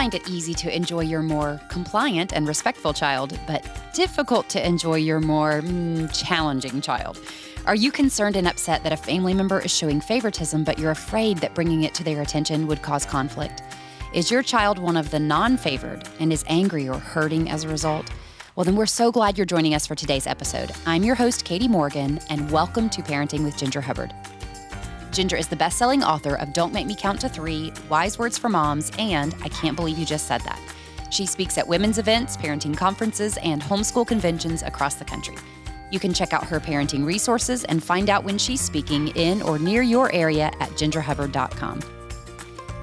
find it easy to enjoy your more compliant and respectful child, but difficult to enjoy your more mm, challenging child. Are you concerned and upset that a family member is showing favoritism, but you're afraid that bringing it to their attention would cause conflict? Is your child one of the non favored and is angry or hurting as a result? Well, then we're so glad you're joining us for today's episode. I'm your host, Katie Morgan, and welcome to Parenting with Ginger Hubbard. Ginger is the best selling author of Don't Make Me Count to Three, Wise Words for Moms, and I Can't Believe You Just Said That. She speaks at women's events, parenting conferences, and homeschool conventions across the country. You can check out her parenting resources and find out when she's speaking in or near your area at gingerhubbard.com.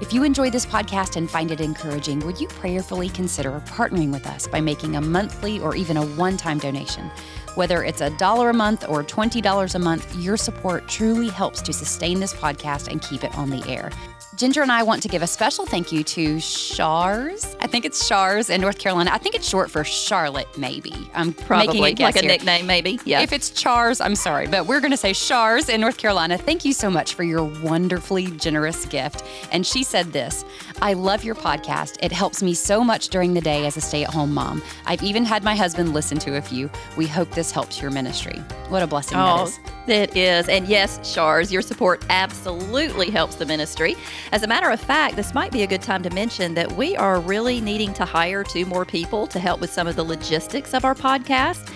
If you enjoy this podcast and find it encouraging, would you prayerfully consider partnering with us by making a monthly or even a one time donation? Whether it's a dollar a month or $20 a month, your support truly helps to sustain this podcast and keep it on the air. Ginger and I want to give a special thank you to Shars. I think it's Shars in North Carolina. I think it's short for Charlotte, maybe. I'm probably making a like a here. nickname, maybe. Yeah. If it's Chars, I'm sorry, but we're going to say Shars in North Carolina. Thank you so much for your wonderfully generous gift. And she said this I love your podcast. It helps me so much during the day as a stay at home mom. I've even had my husband listen to a few. We hope this helps your ministry. What a blessing oh, that is. It is. And yes, Shars, your support absolutely helps the ministry. As a matter of fact, this might be a good time to mention that we are really needing to hire two more people to help with some of the logistics of our podcast.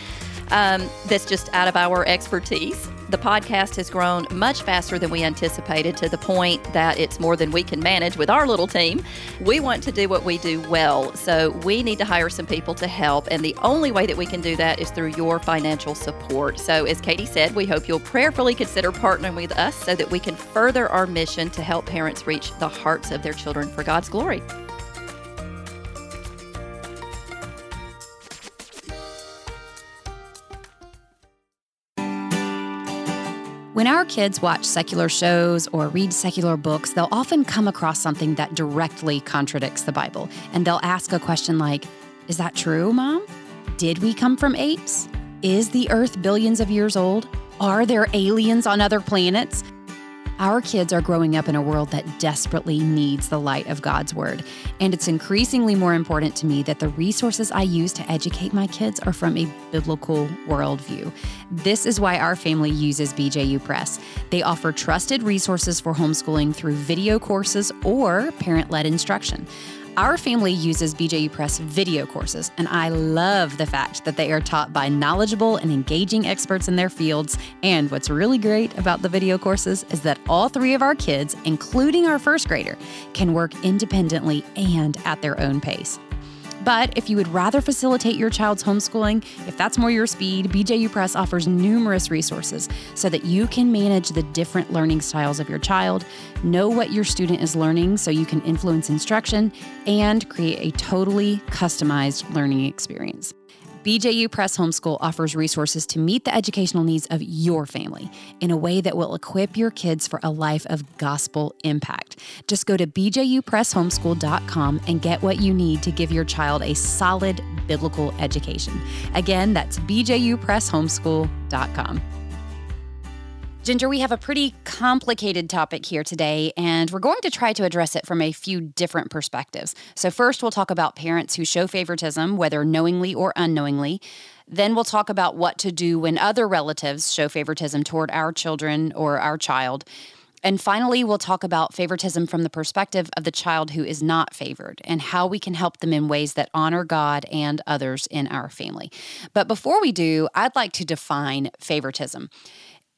Um, that's just out of our expertise the podcast has grown much faster than we anticipated to the point that it's more than we can manage with our little team. We want to do what we do well, so we need to hire some people to help. And the only way that we can do that is through your financial support. So, as Katie said, we hope you'll prayerfully consider partnering with us so that we can further our mission to help parents reach the hearts of their children for God's glory. When our kids watch secular shows or read secular books, they'll often come across something that directly contradicts the Bible. And they'll ask a question like, Is that true, Mom? Did we come from apes? Is the Earth billions of years old? Are there aliens on other planets? Our kids are growing up in a world that desperately needs the light of God's Word. And it's increasingly more important to me that the resources I use to educate my kids are from a biblical worldview. This is why our family uses BJU Press. They offer trusted resources for homeschooling through video courses or parent led instruction. Our family uses BJU Press video courses, and I love the fact that they are taught by knowledgeable and engaging experts in their fields. And what's really great about the video courses is that all three of our kids, including our first grader, can work independently and at their own pace. But if you would rather facilitate your child's homeschooling, if that's more your speed, BJU Press offers numerous resources so that you can manage the different learning styles of your child, know what your student is learning so you can influence instruction, and create a totally customized learning experience. BJU Press Homeschool offers resources to meet the educational needs of your family in a way that will equip your kids for a life of gospel impact. Just go to bjupresshomeschool.com and get what you need to give your child a solid biblical education. Again, that's bjupresshomeschool.com. Ginger, we have a pretty complicated topic here today, and we're going to try to address it from a few different perspectives. So, first, we'll talk about parents who show favoritism, whether knowingly or unknowingly. Then, we'll talk about what to do when other relatives show favoritism toward our children or our child. And finally, we'll talk about favoritism from the perspective of the child who is not favored and how we can help them in ways that honor God and others in our family. But before we do, I'd like to define favoritism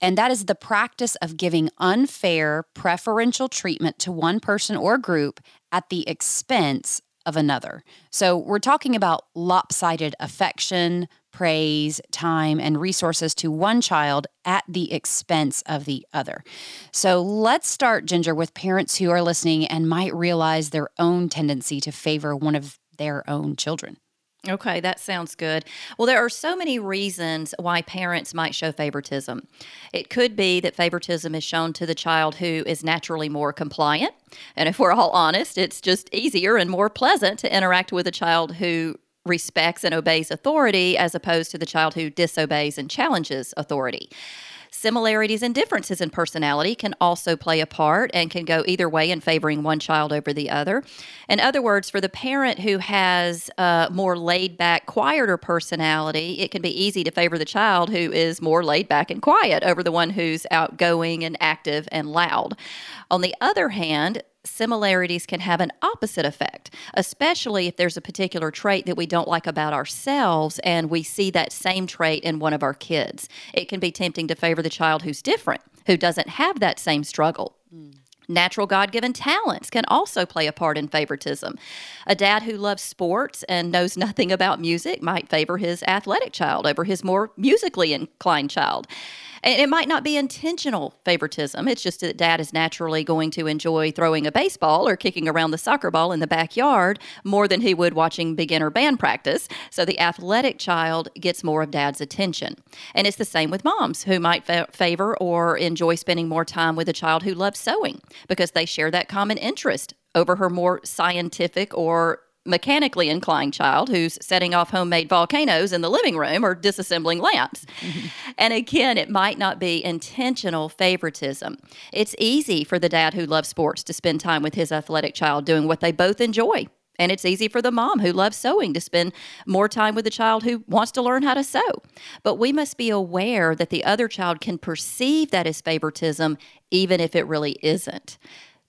and that is the practice of giving unfair preferential treatment to one person or group at the expense of another. So we're talking about lopsided affection, praise, time, and resources to one child at the expense of the other. So let's start, Ginger, with parents who are listening and might realize their own tendency to favor one of their own children. Okay, that sounds good. Well, there are so many reasons why parents might show favoritism. It could be that favoritism is shown to the child who is naturally more compliant. And if we're all honest, it's just easier and more pleasant to interact with a child who respects and obeys authority as opposed to the child who disobeys and challenges authority. Similarities and differences in personality can also play a part and can go either way in favoring one child over the other. In other words, for the parent who has a more laid back, quieter personality, it can be easy to favor the child who is more laid back and quiet over the one who's outgoing and active and loud. On the other hand, similarities can have an opposite effect, especially if there's a particular trait that we don't like about ourselves and we see that same trait in one of our kids. It can be tempting to favor the child who's different, who doesn't have that same struggle. Mm. Natural God given talents can also play a part in favoritism. A dad who loves sports and knows nothing about music might favor his athletic child over his more musically inclined child. And it might not be intentional favoritism. It's just that dad is naturally going to enjoy throwing a baseball or kicking around the soccer ball in the backyard more than he would watching beginner band practice. So the athletic child gets more of dad's attention. And it's the same with moms who might fa- favor or enjoy spending more time with a child who loves sewing because they share that common interest over her more scientific or mechanically inclined child who's setting off homemade volcanoes in the living room or disassembling lamps. Mm-hmm. and again, it might not be intentional favoritism. It's easy for the dad who loves sports to spend time with his athletic child doing what they both enjoy. And it's easy for the mom who loves sewing to spend more time with the child who wants to learn how to sew. But we must be aware that the other child can perceive that as favoritism, even if it really isn't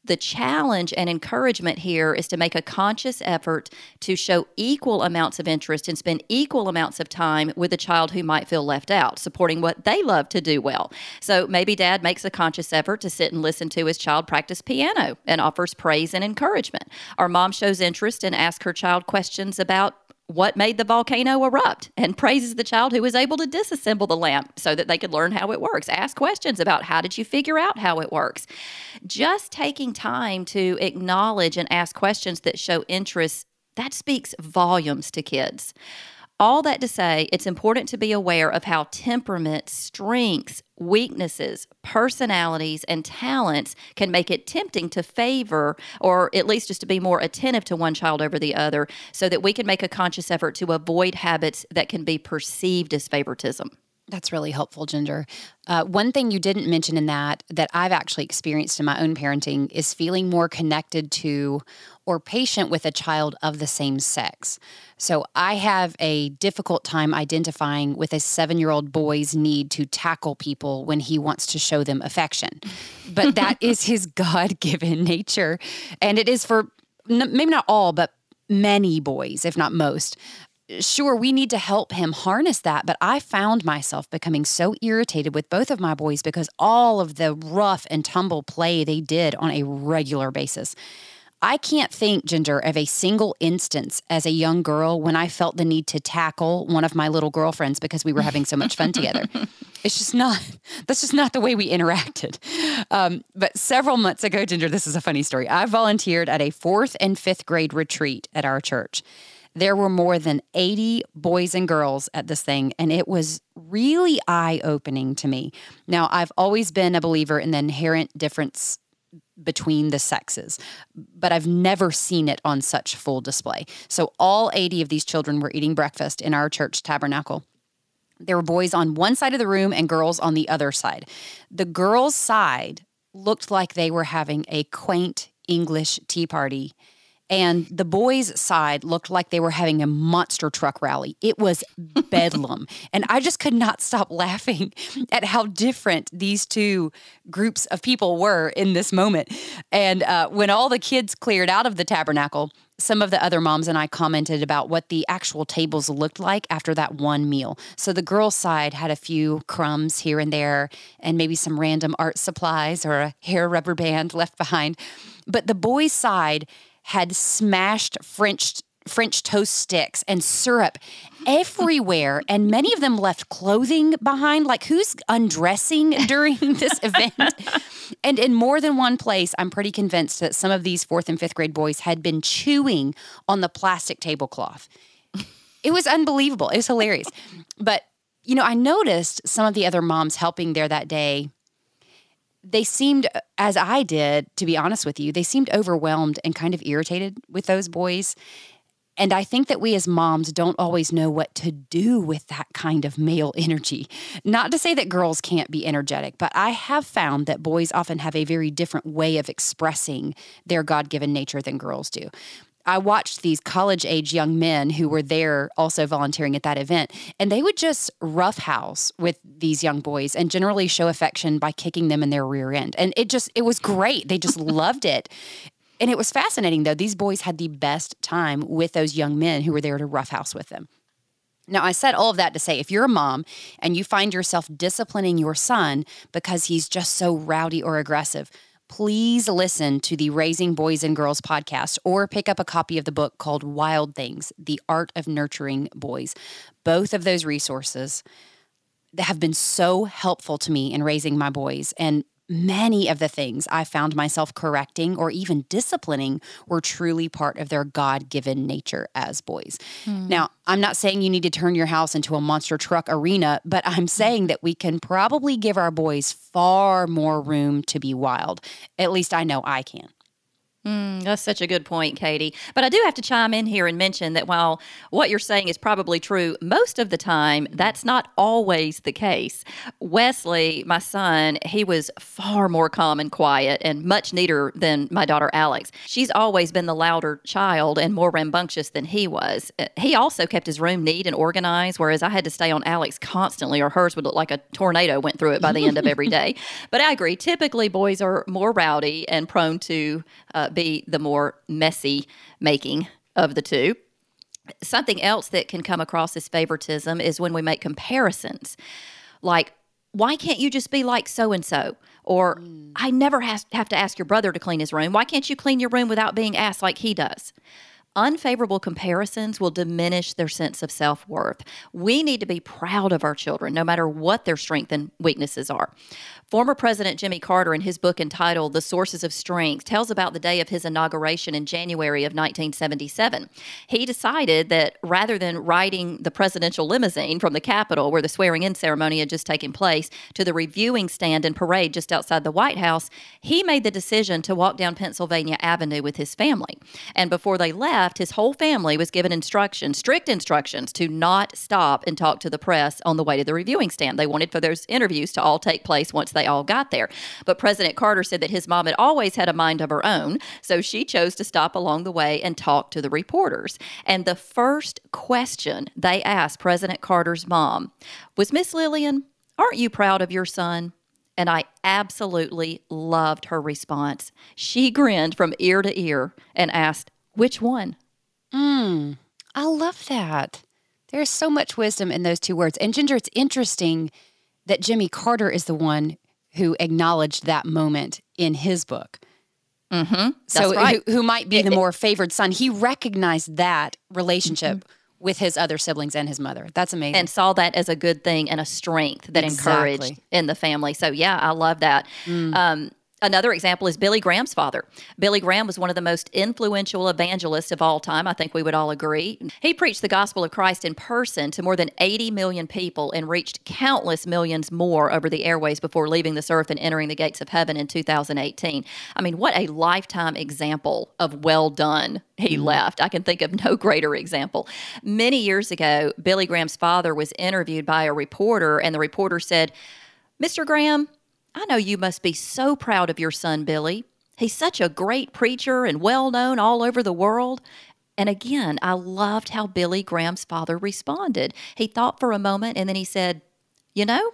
the challenge and encouragement here is to make a conscious effort to show equal amounts of interest and spend equal amounts of time with a child who might feel left out, supporting what they love to do well. So maybe dad makes a conscious effort to sit and listen to his child practice piano and offers praise and encouragement. Or mom shows interest and asks her child questions about what made the volcano erupt and praises the child who was able to disassemble the lamp so that they could learn how it works. Ask questions about how did you figure out how it works. Just taking time to acknowledge and ask questions that show interest, that speaks volumes to kids. All that to say, it's important to be aware of how temperament, strengths, weaknesses, personalities, and talents can make it tempting to favor, or at least just to be more attentive to one child over the other, so that we can make a conscious effort to avoid habits that can be perceived as favoritism. That's really helpful, Ginger. Uh, one thing you didn't mention in that that I've actually experienced in my own parenting is feeling more connected to or patient with a child of the same sex. So I have a difficult time identifying with a seven year old boy's need to tackle people when he wants to show them affection. But that is his God given nature. And it is for maybe not all, but many boys, if not most sure, we need to help him harness that. But I found myself becoming so irritated with both of my boys because all of the rough and tumble play they did on a regular basis. I can't think, Ginger, of a single instance as a young girl when I felt the need to tackle one of my little girlfriends because we were having so much fun together. It's just not, that's just not the way we interacted. Um, but several months ago, Ginger, this is a funny story. I volunteered at a fourth and fifth grade retreat at our church there were more than 80 boys and girls at this thing, and it was really eye opening to me. Now, I've always been a believer in the inherent difference between the sexes, but I've never seen it on such full display. So, all 80 of these children were eating breakfast in our church tabernacle. There were boys on one side of the room and girls on the other side. The girls' side looked like they were having a quaint English tea party and the boys' side looked like they were having a monster truck rally. It was bedlam. and I just could not stop laughing at how different these two groups of people were in this moment. And uh, when all the kids cleared out of the tabernacle, some of the other moms and I commented about what the actual tables looked like after that one meal. So the girls' side had a few crumbs here and there, and maybe some random art supplies or a hair rubber band left behind. But the boys' side had smashed French French toast sticks and syrup everywhere, and many of them left clothing behind. Like, who's undressing during this event? and in more than one place, I'm pretty convinced that some of these fourth and fifth grade boys had been chewing on the plastic tablecloth. It was unbelievable. It was hilarious. But, you know, I noticed some of the other moms helping there that day they seemed, as I did, to be honest with you, they seemed overwhelmed and kind of irritated with those boys. And I think that we as moms don't always know what to do with that kind of male energy. Not to say that girls can't be energetic, but I have found that boys often have a very different way of expressing their God given nature than girls do. I watched these college age young men who were there also volunteering at that event, and they would just roughhouse with these young boys and generally show affection by kicking them in their rear end. And it just, it was great. They just loved it. And it was fascinating, though. These boys had the best time with those young men who were there to roughhouse with them. Now, I said all of that to say if you're a mom and you find yourself disciplining your son because he's just so rowdy or aggressive, please listen to the Raising Boys and Girls podcast or pick up a copy of the book called Wild Things The Art of Nurturing Boys. Both of those resources have been so helpful to me in raising my boys. And many of the things I found myself correcting or even disciplining were truly part of their God given nature as boys. Mm. Now, I'm not saying you need to turn your house into a monster truck arena, but I'm saying that we can probably give our boys far more room to be wild. At least I know I can. Mm, that's such a good point, Katie. But I do have to chime in here and mention that while what you're saying is probably true, most of the time, that's not always the case. Wesley, my son, he was far more calm and quiet and much neater than my daughter Alex. She's always been the louder child and more rambunctious than he was. Uh, he also kept his room neat and organized, whereas I had to stay on Alex constantly, or hers would look like a tornado went through it by the end of every day. But I agree, typically boys are more rowdy and prone to uh, be the more messy making of the two. Something else that can come across as favoritism is when we make comparisons. Like, why can't you just be like so and so? Or, mm. I never has, have to ask your brother to clean his room. Why can't you clean your room without being asked like he does? Unfavorable comparisons will diminish their sense of self worth. We need to be proud of our children, no matter what their strengths and weaknesses are. Former President Jimmy Carter, in his book entitled The Sources of Strength, tells about the day of his inauguration in January of 1977. He decided that rather than riding the presidential limousine from the Capitol, where the swearing in ceremony had just taken place, to the reviewing stand and parade just outside the White House, he made the decision to walk down Pennsylvania Avenue with his family. And before they left, his whole family was given instructions, strict instructions, to not stop and talk to the press on the way to the reviewing stand. They wanted for those interviews to all take place once they all got there. But President Carter said that his mom had always had a mind of her own, so she chose to stop along the way and talk to the reporters. And the first question they asked President Carter's mom was Miss Lillian, aren't you proud of your son? And I absolutely loved her response. She grinned from ear to ear and asked, Which one? Mm, I love that. There's so much wisdom in those two words. And Ginger, it's interesting that Jimmy Carter is the one who acknowledged that moment in his book. Mm-hmm. so, right. who, who, might be the more favored son, he recognized that relationship mm-hmm. with his other siblings and his mother. That's amazing. And saw that as a good thing and a strength that exactly. encouraged in the family. So, yeah, I love that. Mm. Um, Another example is Billy Graham's father. Billy Graham was one of the most influential evangelists of all time. I think we would all agree. He preached the gospel of Christ in person to more than 80 million people and reached countless millions more over the airways before leaving this earth and entering the gates of heaven in 2018. I mean, what a lifetime example of well done he mm-hmm. left. I can think of no greater example. Many years ago, Billy Graham's father was interviewed by a reporter, and the reporter said, Mr. Graham, I know you must be so proud of your son, Billy. He's such a great preacher and well known all over the world. And again, I loved how Billy Graham's father responded. He thought for a moment and then he said, You know,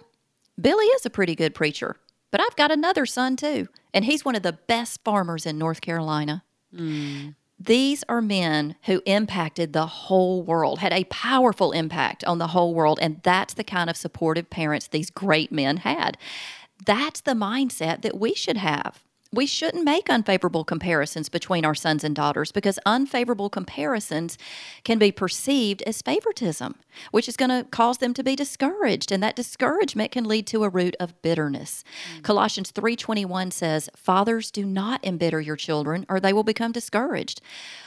Billy is a pretty good preacher, but I've got another son too, and he's one of the best farmers in North Carolina. Mm. These are men who impacted the whole world, had a powerful impact on the whole world, and that's the kind of supportive parents these great men had. That's the mindset that we should have. We shouldn't make unfavorable comparisons between our sons and daughters because unfavorable comparisons can be perceived as favoritism, which is going to cause them to be discouraged and that discouragement can lead to a root of bitterness. Mm-hmm. Colossians 3:21 says, "Fathers, do not embitter your children or they will become discouraged."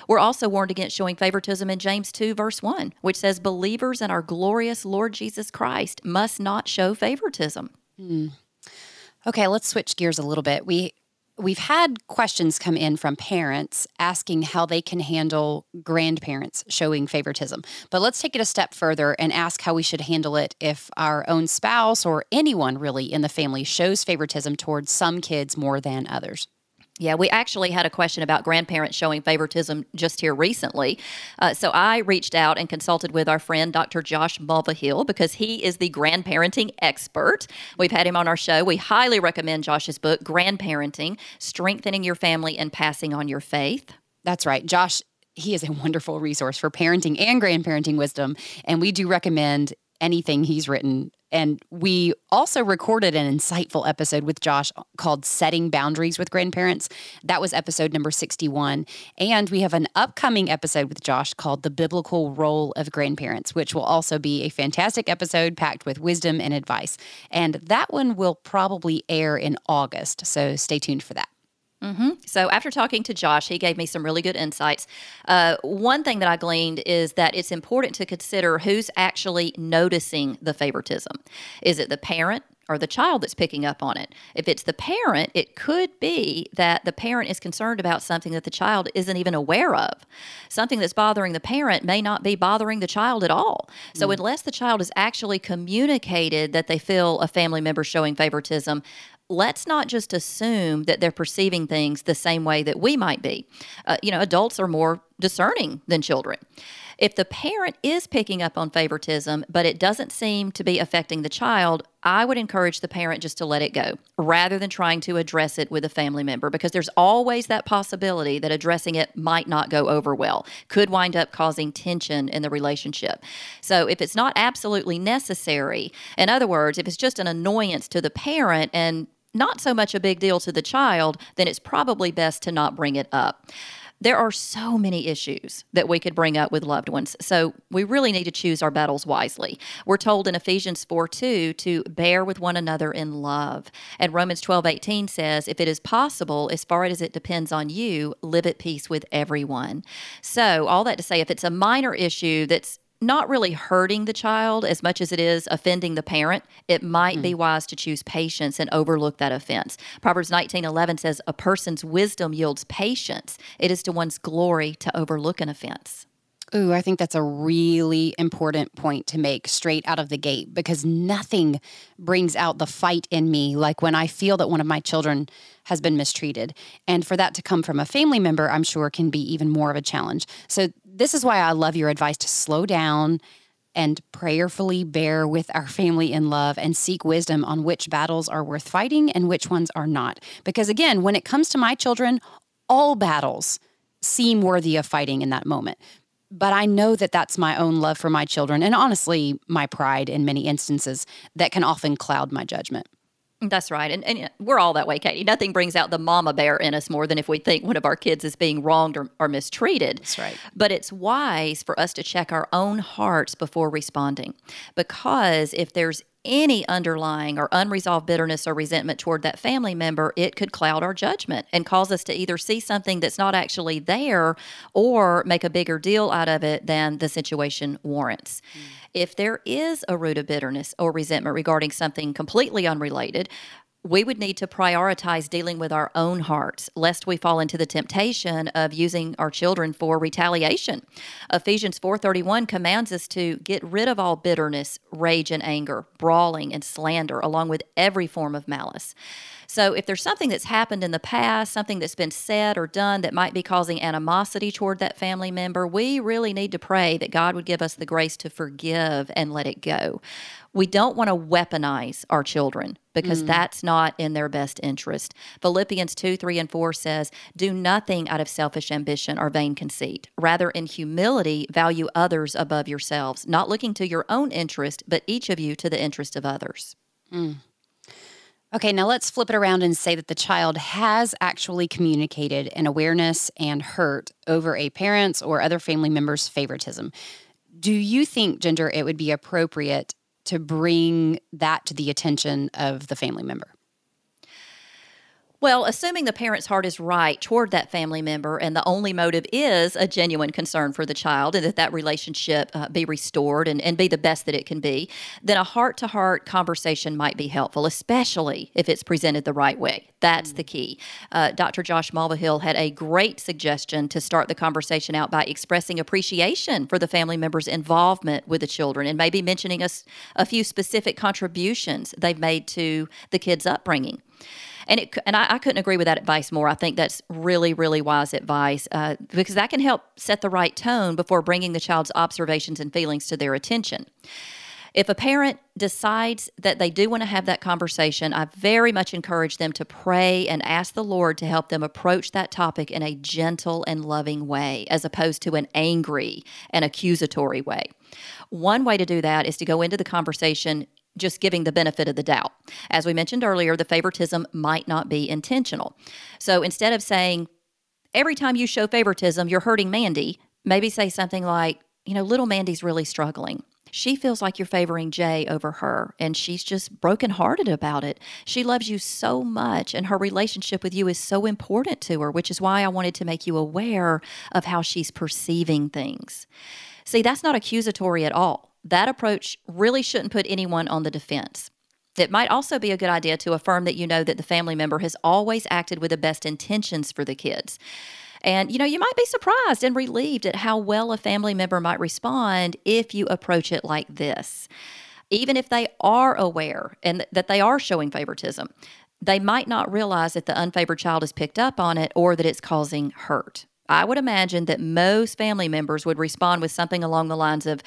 We're also warned against showing favoritism in James 2 verse 1, which says, "Believers in our glorious Lord Jesus Christ must not show favoritism." Mm. Okay, let's switch gears a little bit. We we've had questions come in from parents asking how they can handle grandparents showing favoritism. But let's take it a step further and ask how we should handle it if our own spouse or anyone really in the family shows favoritism towards some kids more than others. Yeah, we actually had a question about grandparents showing favoritism just here recently. Uh, so I reached out and consulted with our friend Dr. Josh Mulvihill because he is the grandparenting expert. We've had him on our show. We highly recommend Josh's book, Grandparenting Strengthening Your Family and Passing on Your Faith. That's right. Josh he is a wonderful resource for parenting and grandparenting wisdom. And we do recommend anything he's written and we also recorded an insightful episode with Josh called Setting Boundaries with Grandparents. That was episode number 61. And we have an upcoming episode with Josh called The Biblical Role of Grandparents, which will also be a fantastic episode packed with wisdom and advice. And that one will probably air in August. So stay tuned for that. Mm-hmm. So, after talking to Josh, he gave me some really good insights. Uh, one thing that I gleaned is that it's important to consider who's actually noticing the favoritism. Is it the parent? Or the child that's picking up on it. If it's the parent, it could be that the parent is concerned about something that the child isn't even aware of. Something that's bothering the parent may not be bothering the child at all. So, mm. unless the child is actually communicated that they feel a family member showing favoritism, let's not just assume that they're perceiving things the same way that we might be. Uh, you know, adults are more discerning than children. If the parent is picking up on favoritism, but it doesn't seem to be affecting the child, I would encourage the parent just to let it go rather than trying to address it with a family member because there's always that possibility that addressing it might not go over well, could wind up causing tension in the relationship. So if it's not absolutely necessary, in other words, if it's just an annoyance to the parent and not so much a big deal to the child, then it's probably best to not bring it up. There are so many issues that we could bring up with loved ones. So we really need to choose our battles wisely. We're told in Ephesians 4 2 to bear with one another in love. And Romans 12 18 says, if it is possible, as far as it depends on you, live at peace with everyone. So, all that to say, if it's a minor issue that's not really hurting the child as much as it is offending the parent, it might mm. be wise to choose patience and overlook that offense. Proverbs 19:11 says a person's wisdom yields patience. It is to one's glory to overlook an offense. Ooh, I think that's a really important point to make straight out of the gate because nothing brings out the fight in me like when I feel that one of my children has been mistreated. And for that to come from a family member, I'm sure can be even more of a challenge. So, this is why I love your advice to slow down and prayerfully bear with our family in love and seek wisdom on which battles are worth fighting and which ones are not. Because again, when it comes to my children, all battles seem worthy of fighting in that moment but I know that that's my own love for my children and honestly, my pride in many instances that can often cloud my judgment. That's right. And, and uh, we're all that way, Katie. Nothing brings out the mama bear in us more than if we think one of our kids is being wronged or, or mistreated. That's right. But it's wise for us to check our own hearts before responding. Because if there's any underlying or unresolved bitterness or resentment toward that family member, it could cloud our judgment and cause us to either see something that's not actually there or make a bigger deal out of it than the situation warrants. Mm. If there is a root of bitterness or resentment regarding something completely unrelated, we would need to prioritize dealing with our own hearts lest we fall into the temptation of using our children for retaliation. Ephesians 4.31 commands us to get rid of all bitterness rage and anger brawling and slander along with every form of malice so if there's something that's happened in the past, something that's been said or done that might be causing animosity toward that family member, we really need to pray that God would give us the grace to forgive and let it go. We don't want to weaponize our children because mm. that's not in their best interest. Philippians 2, 3, and 4 says, Do nothing out of selfish ambition or vain conceit. Rather, in humility, value others above yourselves, not looking to your own interest, but each of you to the interest of others. Mm. Okay, now let's flip it around and say that the child has actually communicated an awareness and hurt over a parent's or other family member's favoritism. Do you think, Ginger, it would be appropriate to bring that to the attention of the family member? Well, assuming the parent's heart is right toward that family member and the only motive is a genuine concern for the child and that that relationship uh, be restored and, and be the best that it can be, then a heart to heart conversation might be helpful, especially if it's presented the right way. That's the key. Uh, Dr. Josh Mulvihill had a great suggestion to start the conversation out by expressing appreciation for the family member's involvement with the children and maybe mentioning a, a few specific contributions they've made to the kids' upbringing and it and I, I, couldn't agree with that advice more. I think that's really really wise advice uh, because that can help set the right tone before bringing the child's observations and feelings to their attention. If a parent decides that they do want to have that conversation, I very much encourage them to pray and ask the Lord to help them approach that topic in a gentle and loving way, as opposed to an angry and accusatory way. One way to do that is to go into the conversation just giving the benefit of the doubt. As we mentioned earlier, the favoritism might not be intentional. So instead of saying, every time you show favoritism, you're hurting Mandy, maybe say something like, you know, little Mandy's really struggling. She feels like you're favoring Jay over her, and she's just brokenhearted about it. She loves you so much, and her relationship with you is so important to her, which is why I wanted to make you aware of how she's perceiving things. See, that's not accusatory at all that approach really shouldn't put anyone on the defense. It might also be a good idea to affirm that you know that the family member has always acted with the best intentions for the kids. And you know, you might be surprised and relieved at how well a family member might respond if you approach it like this. Even if they are aware and that they are showing favoritism, they might not realize that the unfavored child has picked up on it or that it's causing hurt. I would imagine that most family members would respond with something along the lines of,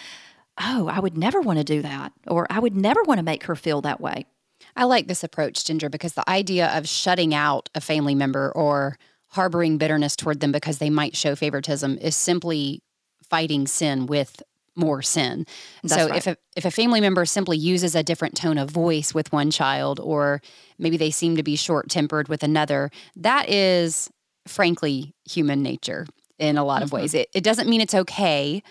oh, I would never want to do that, or I would never want to make her feel that way. I like this approach, Ginger, because the idea of shutting out a family member or harboring bitterness toward them because they might show favoritism is simply fighting sin with more sin. That's so right. if a if a family member simply uses a different tone of voice with one child or maybe they seem to be short-tempered with another, that is frankly human nature in a lot mm-hmm. of ways. It, it doesn't mean it's okay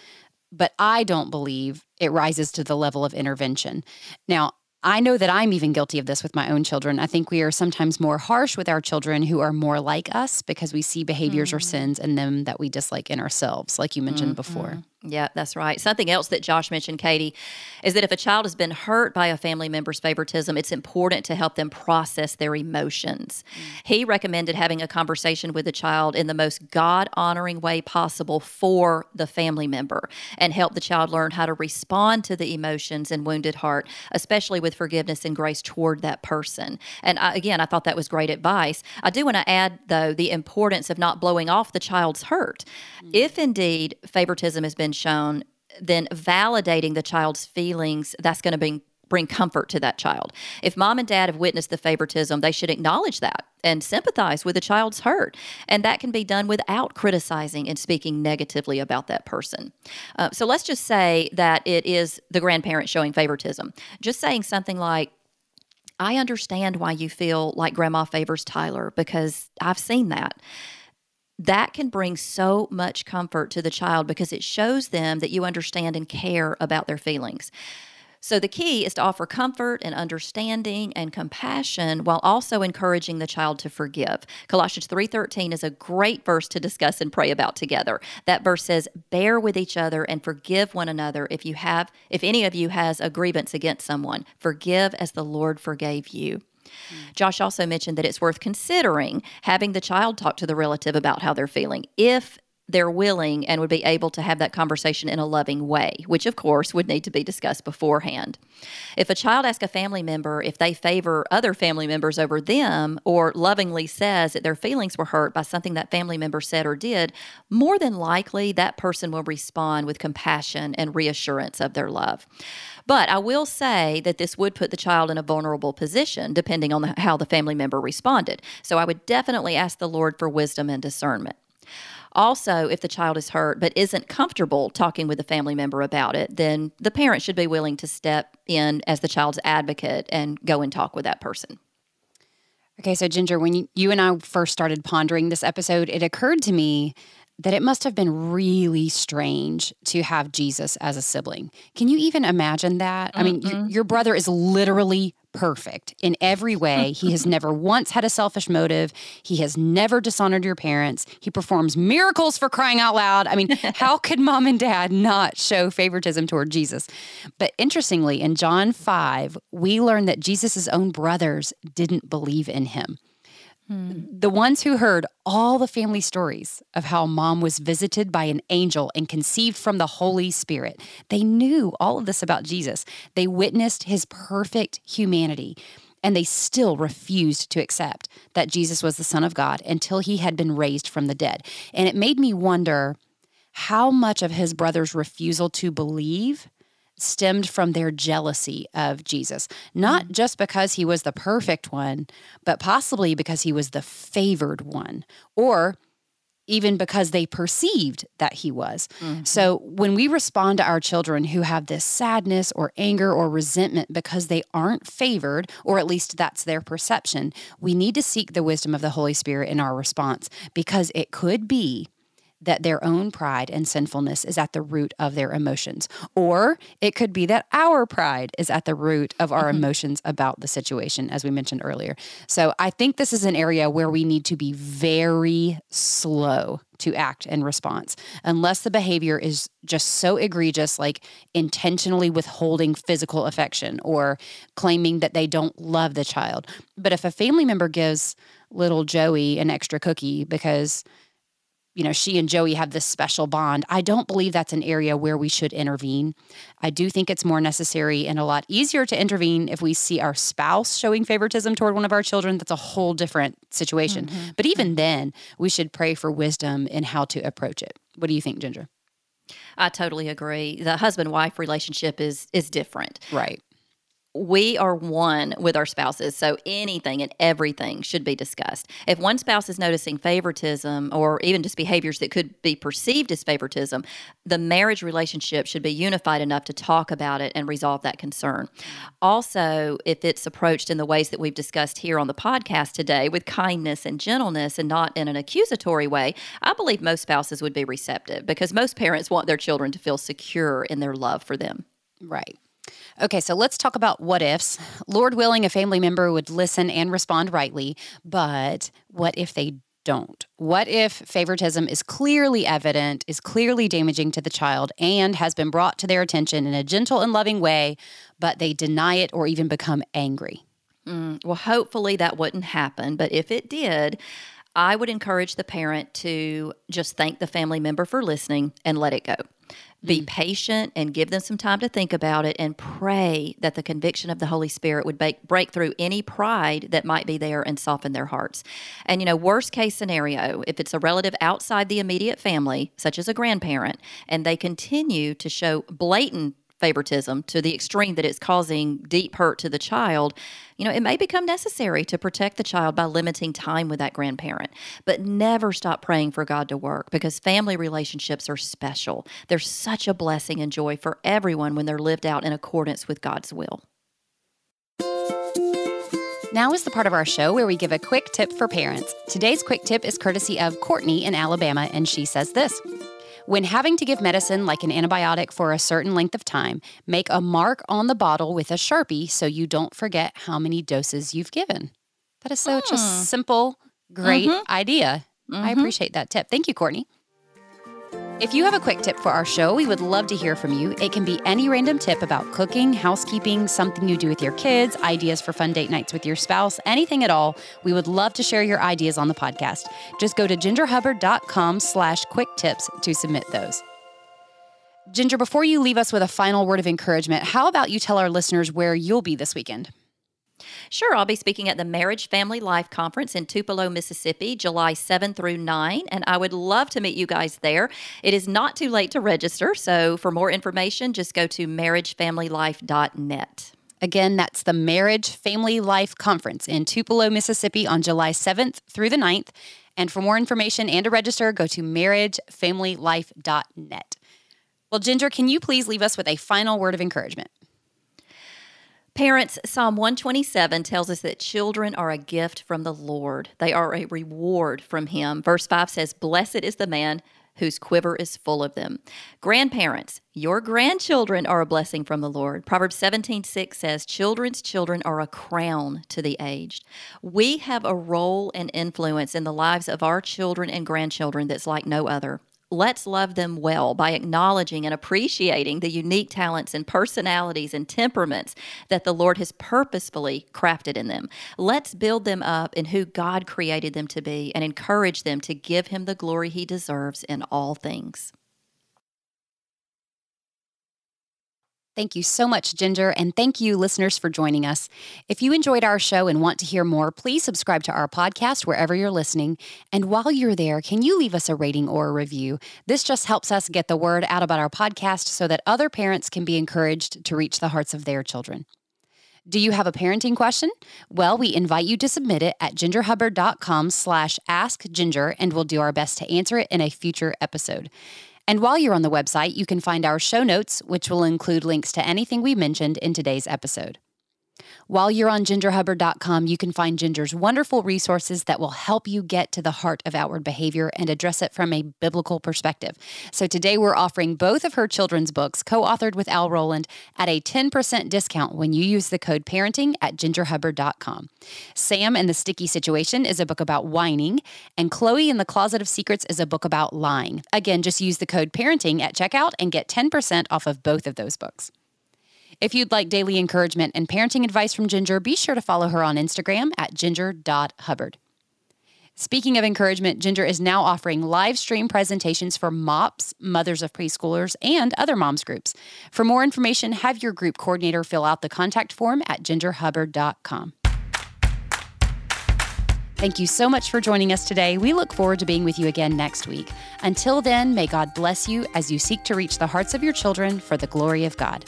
but I don't believe it rises to the level of intervention. Now, I know that I'm even guilty of this with my own children. I think we are sometimes more harsh with our children who are more like us because we see behaviors mm-hmm. or sins in them that we dislike in ourselves, like you mentioned mm-hmm. before. Yeah, that's right. Something else that Josh mentioned, Katie, is that if a child has been hurt by a family member's favoritism, it's important to help them process their emotions. Mm. He recommended having a conversation with the child in the most God honoring way possible for the family member and help the child learn how to respond to the emotions and wounded heart, especially with forgiveness and grace toward that person. And I, again, I thought that was great advice. I do want to add, though, the importance of not blowing off the child's hurt. Mm. If indeed favoritism has been shown, then validating the child's feelings, that's going to bring bring comfort to that child. If mom and dad have witnessed the favoritism, they should acknowledge that and sympathize with the child's hurt. And that can be done without criticizing and speaking negatively about that person. Uh, so let's just say that it is the grandparent showing favoritism. Just saying something like, I understand why you feel like grandma favors Tyler because I've seen that that can bring so much comfort to the child because it shows them that you understand and care about their feelings. So the key is to offer comfort and understanding and compassion while also encouraging the child to forgive. Colossians 3:13 is a great verse to discuss and pray about together. That verse says, "Bear with each other and forgive one another if you have if any of you has a grievance against someone. Forgive as the Lord forgave you." Mm. Josh also mentioned that it's worth considering having the child talk to the relative about how they're feeling if they're willing and would be able to have that conversation in a loving way, which of course would need to be discussed beforehand. If a child asks a family member if they favor other family members over them or lovingly says that their feelings were hurt by something that family member said or did, more than likely that person will respond with compassion and reassurance of their love. But I will say that this would put the child in a vulnerable position depending on the, how the family member responded. So I would definitely ask the Lord for wisdom and discernment. Also, if the child is hurt but isn't comfortable talking with a family member about it, then the parent should be willing to step in as the child's advocate and go and talk with that person. Okay, so Ginger, when you, you and I first started pondering this episode, it occurred to me that it must have been really strange to have Jesus as a sibling. Can you even imagine that? Mm-hmm. I mean, your, your brother is literally perfect in every way. he has never once had a selfish motive. He has never dishonored your parents. He performs miracles for crying out loud. I mean, how could mom and dad not show favoritism toward Jesus? But interestingly, in John 5, we learn that Jesus' own brothers didn't believe in him. Hmm. The ones who heard all the family stories of how mom was visited by an angel and conceived from the Holy Spirit, they knew all of this about Jesus. They witnessed his perfect humanity, and they still refused to accept that Jesus was the Son of God until he had been raised from the dead. And it made me wonder how much of his brother's refusal to believe stemmed from their jealousy of Jesus, not mm-hmm. just because he was the perfect one, but possibly because he was the favored one, or even because they perceived that he was. Mm-hmm. So when we respond to our children who have this sadness or anger or resentment because they aren't favored, or at least that's their perception, we need to seek the wisdom of the Holy Spirit in our response because it could be that their own pride and sinfulness is at the root of their emotions. Or it could be that our pride is at the root of our mm-hmm. emotions about the situation, as we mentioned earlier. So I think this is an area where we need to be very slow to act in response, unless the behavior is just so egregious, like intentionally withholding physical affection or claiming that they don't love the child. But if a family member gives little Joey an extra cookie because you know, she and Joey have this special bond. I don't believe that's an area where we should intervene. I do think it's more necessary and a lot easier to intervene if we see our spouse showing favoritism toward one of our children. That's a whole different situation. Mm-hmm. But even then, we should pray for wisdom in how to approach it. What do you think, Ginger? I totally agree. The husband wife relationship is is different. Right we are one with our spouses, so anything and everything should be discussed. If one spouse is noticing favoritism or even just behaviors that could be perceived as favoritism, the marriage relationship should be unified enough to talk about it and resolve that concern. Also, if it's approached in the ways that we've discussed here on the podcast today with kindness and gentleness and not in an accusatory way, I believe most spouses would be receptive because most parents want their children to feel secure in their love for them. Right. Okay, so let's talk about what ifs. Lord willing, a family member would listen and respond rightly, but what if they don't? What if favoritism is clearly evident, is clearly damaging to the child, and has been brought to their attention in a gentle and loving way, but they deny it or even become angry? Mm, well, hopefully that wouldn't happen, but if it did, I would encourage the parent to just thank the family member for listening and let it go. Be mm. patient and give them some time to think about it and pray that the conviction of the Holy Spirit would break, break through any pride that might be there and soften their hearts. And, you know, worst case scenario, if it's a relative outside the immediate family, such as a grandparent, and they continue to show blatant favoritism to the extreme that it's causing deep hurt to the child, you know, it may become necessary to protect the child by limiting time with that grandparent. But never stop praying for God to work because family relationships are special. They're such a blessing and joy for everyone when they're lived out in accordance with God's will. Now is the part of our show where we give a quick tip for parents. Today's quick tip is courtesy of Courtney in Alabama, and she says this. When having to give medicine like an antibiotic for a certain length of time, make a mark on the bottle with a Sharpie so you don't forget how many doses you've given. That is such mm. a hmm. simple, great mm-hmm. idea. Mm-hmm. I appreciate that tip. Thank you, Courtney. If you have a quick tip for our show, we would love to hear from you. It can be any random tip about cooking, housekeeping, something you do with your kids, ideas for fun date nights with your spouse, anything at all. We would love to share your ideas on the podcast. Just go to gingerhubbard.com slash quick tips to submit those. Ginger, before you leave us with a final word of encouragement, how about you tell our listeners where you'll be this weekend? Sure, I'll be speaking at the Marriage Family Life Conference in Tupelo, Mississippi, July 7 through 9, and I would love to meet you guys there. It is not too late to register, so for more information, just go to marriagefamilylife.net. Again, that's the Marriage Family Life Conference in Tupelo, Mississippi on July 7th through the 9th. And for more information and to register, go to marriagefamilylife.net. Well, Ginger, can you please leave us with a final word of encouragement? Parents, Psalm 127 tells us that children are a gift from the Lord. They are a reward from Him. Verse 5 says, Blessed is the man whose quiver is full of them. Grandparents, your grandchildren are a blessing from the Lord. Proverbs 17 6 says, Children's children are a crown to the aged. We have a role and influence in the lives of our children and grandchildren that's like no other. Let's love them well by acknowledging and appreciating the unique talents and personalities and temperaments that the Lord has purposefully crafted in them. Let's build them up in who God created them to be and encourage them to give Him the glory He deserves in all things. Thank you so much, Ginger, and thank you, listeners, for joining us. If you enjoyed our show and want to hear more, please subscribe to our podcast wherever you're listening. And while you're there, can you leave us a rating or a review? This just helps us get the word out about our podcast so that other parents can be encouraged to reach the hearts of their children. Do you have a parenting question? Well, we invite you to submit it at gingerhubbard.com slash askginger, and we'll do our best to answer it in a future episode. And while you're on the website, you can find our show notes, which will include links to anything we mentioned in today's episode. While you're on gingerhubbard.com, you can find Ginger's wonderful resources that will help you get to the heart of outward behavior and address it from a biblical perspective. So today we're offering both of her children's books, co authored with Al Roland, at a 10% discount when you use the code parenting at gingerhubbard.com. Sam and the Sticky Situation is a book about whining, and Chloe in the Closet of Secrets is a book about lying. Again, just use the code parenting at checkout and get 10% off of both of those books. If you'd like daily encouragement and parenting advice from Ginger, be sure to follow her on Instagram at ginger.hubbard. Speaking of encouragement, Ginger is now offering live stream presentations for MOPS, mothers of preschoolers, and other moms groups. For more information, have your group coordinator fill out the contact form at gingerhubbard.com. Thank you so much for joining us today. We look forward to being with you again next week. Until then, may God bless you as you seek to reach the hearts of your children for the glory of God.